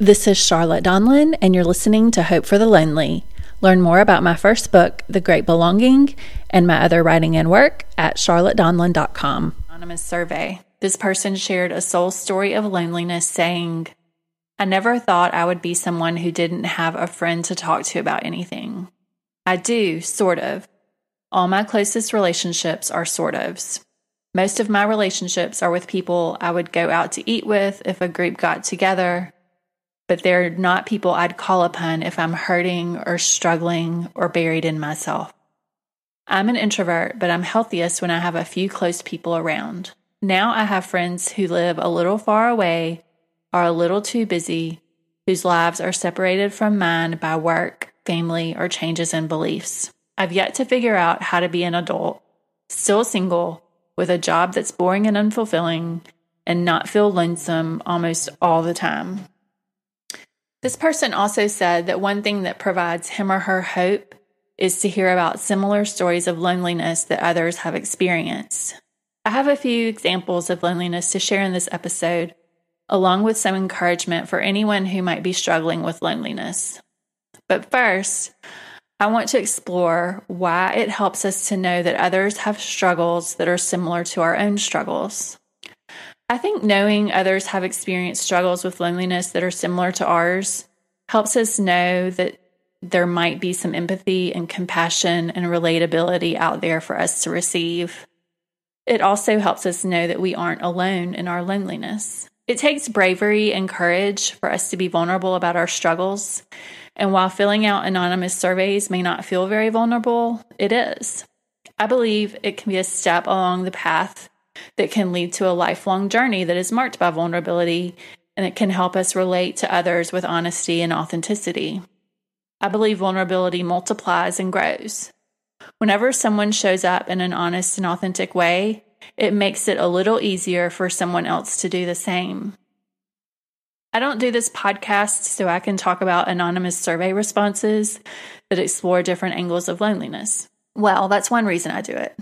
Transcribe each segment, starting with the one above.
This is Charlotte Donlon, and you're listening to Hope for the Lonely. Learn more about my first book, The Great Belonging, and my other writing and work at charlottedonlon.com. Anonymous survey. This person shared a soul story of loneliness, saying, I never thought I would be someone who didn't have a friend to talk to about anything. I do, sort of. All my closest relationships are sort ofs. Most of my relationships are with people I would go out to eat with if a group got together, but they're not people I'd call upon if I'm hurting or struggling or buried in myself. I'm an introvert, but I'm healthiest when I have a few close people around. Now I have friends who live a little far away, are a little too busy, whose lives are separated from mine by work, family, or changes in beliefs. I've yet to figure out how to be an adult, still single, with a job that's boring and unfulfilling, and not feel lonesome almost all the time. This person also said that one thing that provides him or her hope is to hear about similar stories of loneliness that others have experienced. I have a few examples of loneliness to share in this episode, along with some encouragement for anyone who might be struggling with loneliness. But first, I want to explore why it helps us to know that others have struggles that are similar to our own struggles. I think knowing others have experienced struggles with loneliness that are similar to ours helps us know that there might be some empathy and compassion and relatability out there for us to receive. It also helps us know that we aren't alone in our loneliness. It takes bravery and courage for us to be vulnerable about our struggles. And while filling out anonymous surveys may not feel very vulnerable, it is. I believe it can be a step along the path that can lead to a lifelong journey that is marked by vulnerability and it can help us relate to others with honesty and authenticity. I believe vulnerability multiplies and grows. Whenever someone shows up in an honest and authentic way, it makes it a little easier for someone else to do the same. I don't do this podcast so I can talk about anonymous survey responses that explore different angles of loneliness. Well, that's one reason I do it.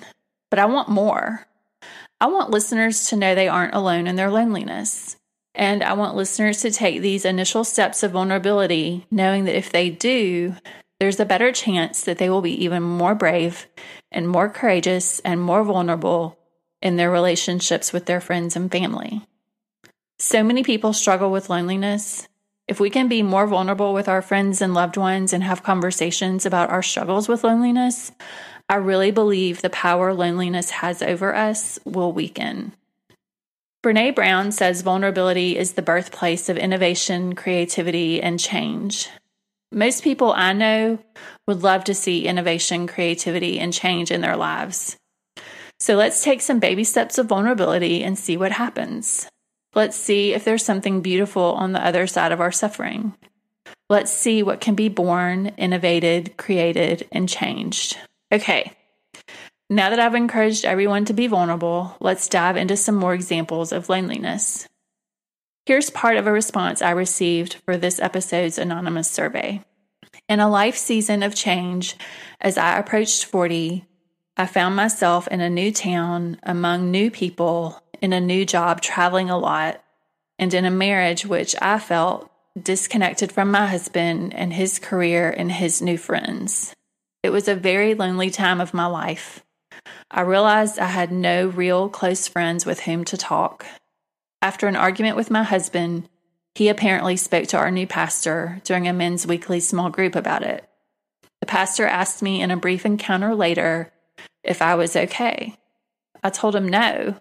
But I want more. I want listeners to know they aren't alone in their loneliness. And I want listeners to take these initial steps of vulnerability, knowing that if they do, there's a better chance that they will be even more brave and more courageous and more vulnerable in their relationships with their friends and family. So many people struggle with loneliness. If we can be more vulnerable with our friends and loved ones and have conversations about our struggles with loneliness, I really believe the power loneliness has over us will weaken. Brene Brown says vulnerability is the birthplace of innovation, creativity, and change. Most people I know would love to see innovation, creativity, and change in their lives. So let's take some baby steps of vulnerability and see what happens. Let's see if there's something beautiful on the other side of our suffering. Let's see what can be born, innovated, created, and changed. Okay, now that I've encouraged everyone to be vulnerable, let's dive into some more examples of loneliness. Here's part of a response I received for this episode's anonymous survey. In a life season of change, as I approached 40, I found myself in a new town, among new people, in a new job, traveling a lot, and in a marriage which I felt disconnected from my husband and his career and his new friends. It was a very lonely time of my life. I realized I had no real close friends with whom to talk. After an argument with my husband, he apparently spoke to our new pastor during a men's weekly small group about it. The pastor asked me in a brief encounter later if I was okay. I told him no.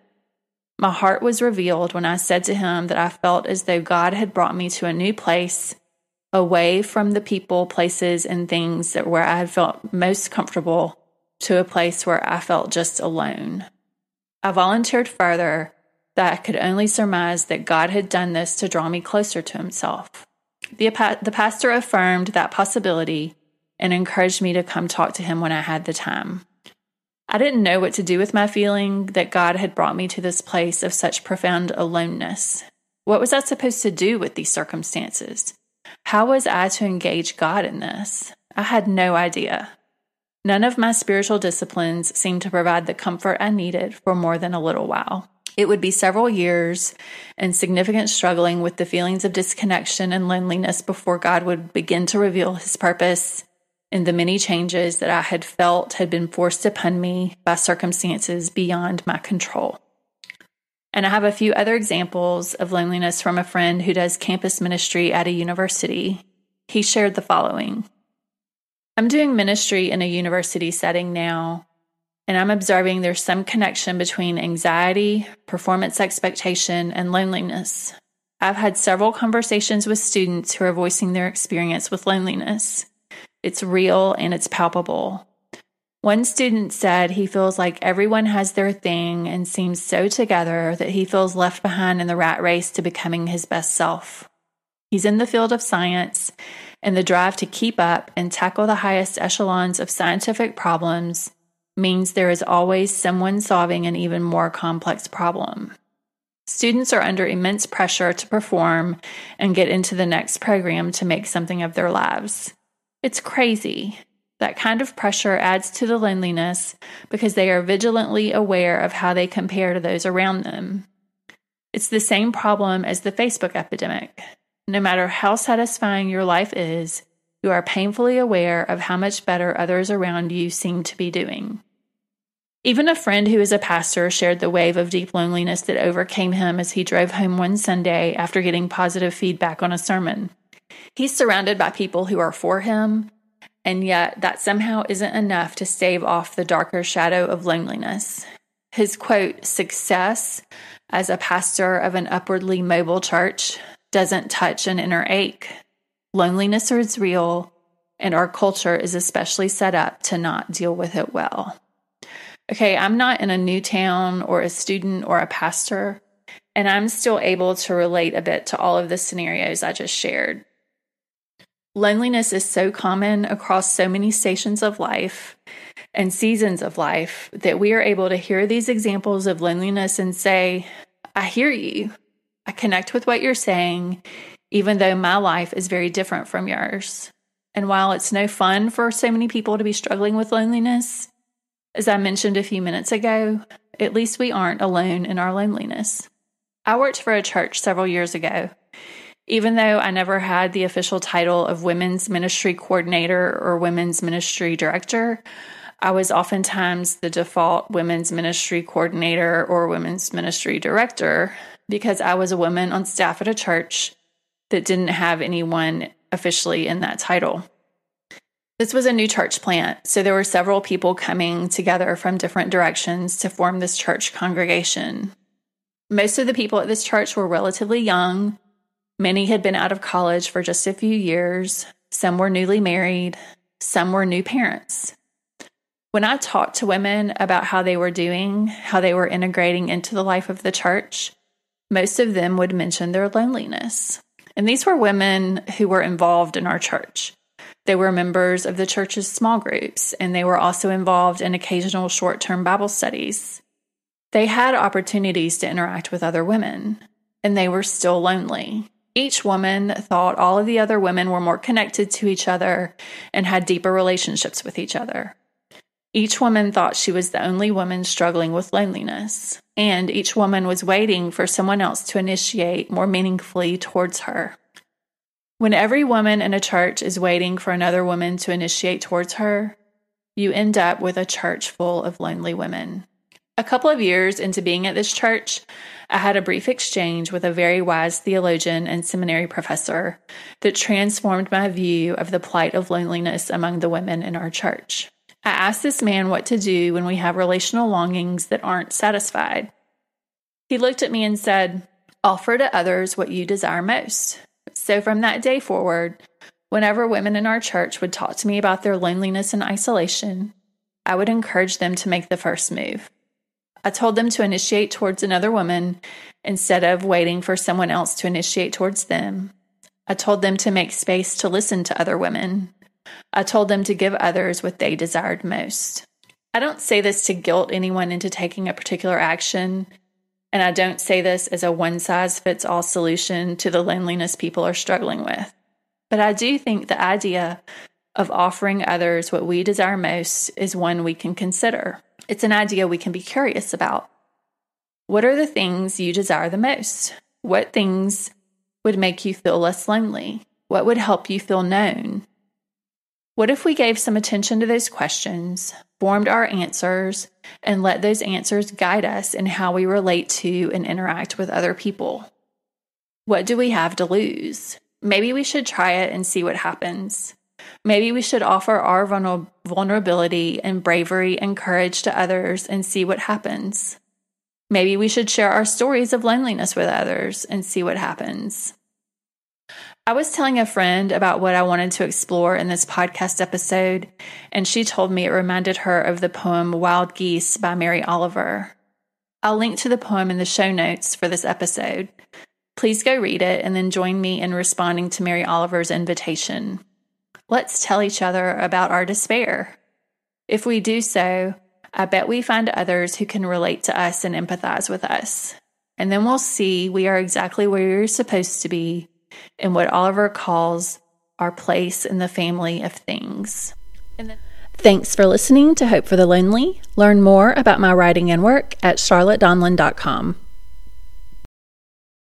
My heart was revealed when I said to him that I felt as though God had brought me to a new place, away from the people, places, and things that where I had felt most comfortable to a place where I felt just alone. I volunteered further that I could only surmise that God had done this to draw me closer to Himself. The, the pastor affirmed that possibility and encouraged me to come talk to him when I had the time. I didn't know what to do with my feeling that God had brought me to this place of such profound aloneness. What was I supposed to do with these circumstances? How was I to engage God in this? I had no idea. None of my spiritual disciplines seemed to provide the comfort I needed for more than a little while. It would be several years and significant struggling with the feelings of disconnection and loneliness before God would begin to reveal his purpose in the many changes that I had felt had been forced upon me by circumstances beyond my control. And I have a few other examples of loneliness from a friend who does campus ministry at a university. He shared the following I'm doing ministry in a university setting now, and I'm observing there's some connection between anxiety, performance expectation, and loneliness. I've had several conversations with students who are voicing their experience with loneliness. It's real and it's palpable. One student said he feels like everyone has their thing and seems so together that he feels left behind in the rat race to becoming his best self. He's in the field of science, and the drive to keep up and tackle the highest echelons of scientific problems means there is always someone solving an even more complex problem. Students are under immense pressure to perform and get into the next program to make something of their lives. It's crazy. That kind of pressure adds to the loneliness because they are vigilantly aware of how they compare to those around them. It's the same problem as the Facebook epidemic. No matter how satisfying your life is, you are painfully aware of how much better others around you seem to be doing. Even a friend who is a pastor shared the wave of deep loneliness that overcame him as he drove home one Sunday after getting positive feedback on a sermon. He's surrounded by people who are for him, and yet that somehow isn't enough to stave off the darker shadow of loneliness. His quote, success as a pastor of an upwardly mobile church doesn't touch an inner ache. Loneliness is real, and our culture is especially set up to not deal with it well. Okay, I'm not in a new town or a student or a pastor, and I'm still able to relate a bit to all of the scenarios I just shared. Loneliness is so common across so many stations of life and seasons of life that we are able to hear these examples of loneliness and say, I hear you. I connect with what you're saying, even though my life is very different from yours. And while it's no fun for so many people to be struggling with loneliness, as I mentioned a few minutes ago, at least we aren't alone in our loneliness. I worked for a church several years ago even though I never had the official title of women's ministry coordinator or women's ministry director, I was oftentimes the default women's ministry coordinator or women's ministry director because I was a woman on staff at a church that didn't have anyone officially in that title. This was a new church plant, so there were several people coming together from different directions to form this church congregation. Most of the people at this church were relatively young, Many had been out of college for just a few years, some were newly married, some were new parents. When I talked to women about how they were doing, how they were integrating into the life of the church, most of them would mention their loneliness. And these were women who were involved in our church. They were members of the church's small groups, and they were also involved in occasional short term Bible studies. They had opportunities to interact with other women, and they were still lonely. Each woman thought all of the other women were more connected to each other and had deeper relationships with each other. Each woman thought she was the only woman struggling with loneliness, and each woman was waiting for someone else to initiate more meaningfully towards her. When every woman in a church is waiting for another woman to initiate towards her, you end up with a church full of lonely women. A couple of years into being at this church, I had a brief exchange with a very wise theologian and seminary professor that transformed my view of the plight of loneliness among the women in our church. I asked this man what to do when we have relational longings that aren't satisfied. He looked at me and said, Offer to others what you desire most. So from that day forward, whenever women in our church would talk to me about their loneliness and isolation, I would encourage them to make the first move. I told them to initiate towards another woman instead of waiting for someone else to initiate towards them. I told them to make space to listen to other women. I told them to give others what they desired most. I don't say this to guilt anyone into taking a particular action, and I don't say this as a one size fits all solution to the loneliness people are struggling with. But I do think the idea of offering others what we desire most is one we can consider. It's an idea we can be curious about. What are the things you desire the most? What things would make you feel less lonely? What would help you feel known? What if we gave some attention to those questions, formed our answers, and let those answers guide us in how we relate to and interact with other people? What do we have to lose? Maybe we should try it and see what happens. Maybe we should offer our vulnerability and bravery and courage to others and see what happens. Maybe we should share our stories of loneliness with others and see what happens. I was telling a friend about what I wanted to explore in this podcast episode, and she told me it reminded her of the poem Wild Geese by Mary Oliver. I'll link to the poem in the show notes for this episode. Please go read it and then join me in responding to Mary Oliver's invitation. Let's tell each other about our despair. If we do so, I bet we find others who can relate to us and empathize with us. And then we'll see we are exactly where we're supposed to be in what Oliver calls our place in the family of things. Then- Thanks for listening to Hope for the Lonely. Learn more about my writing and work at charlottedonlon.com.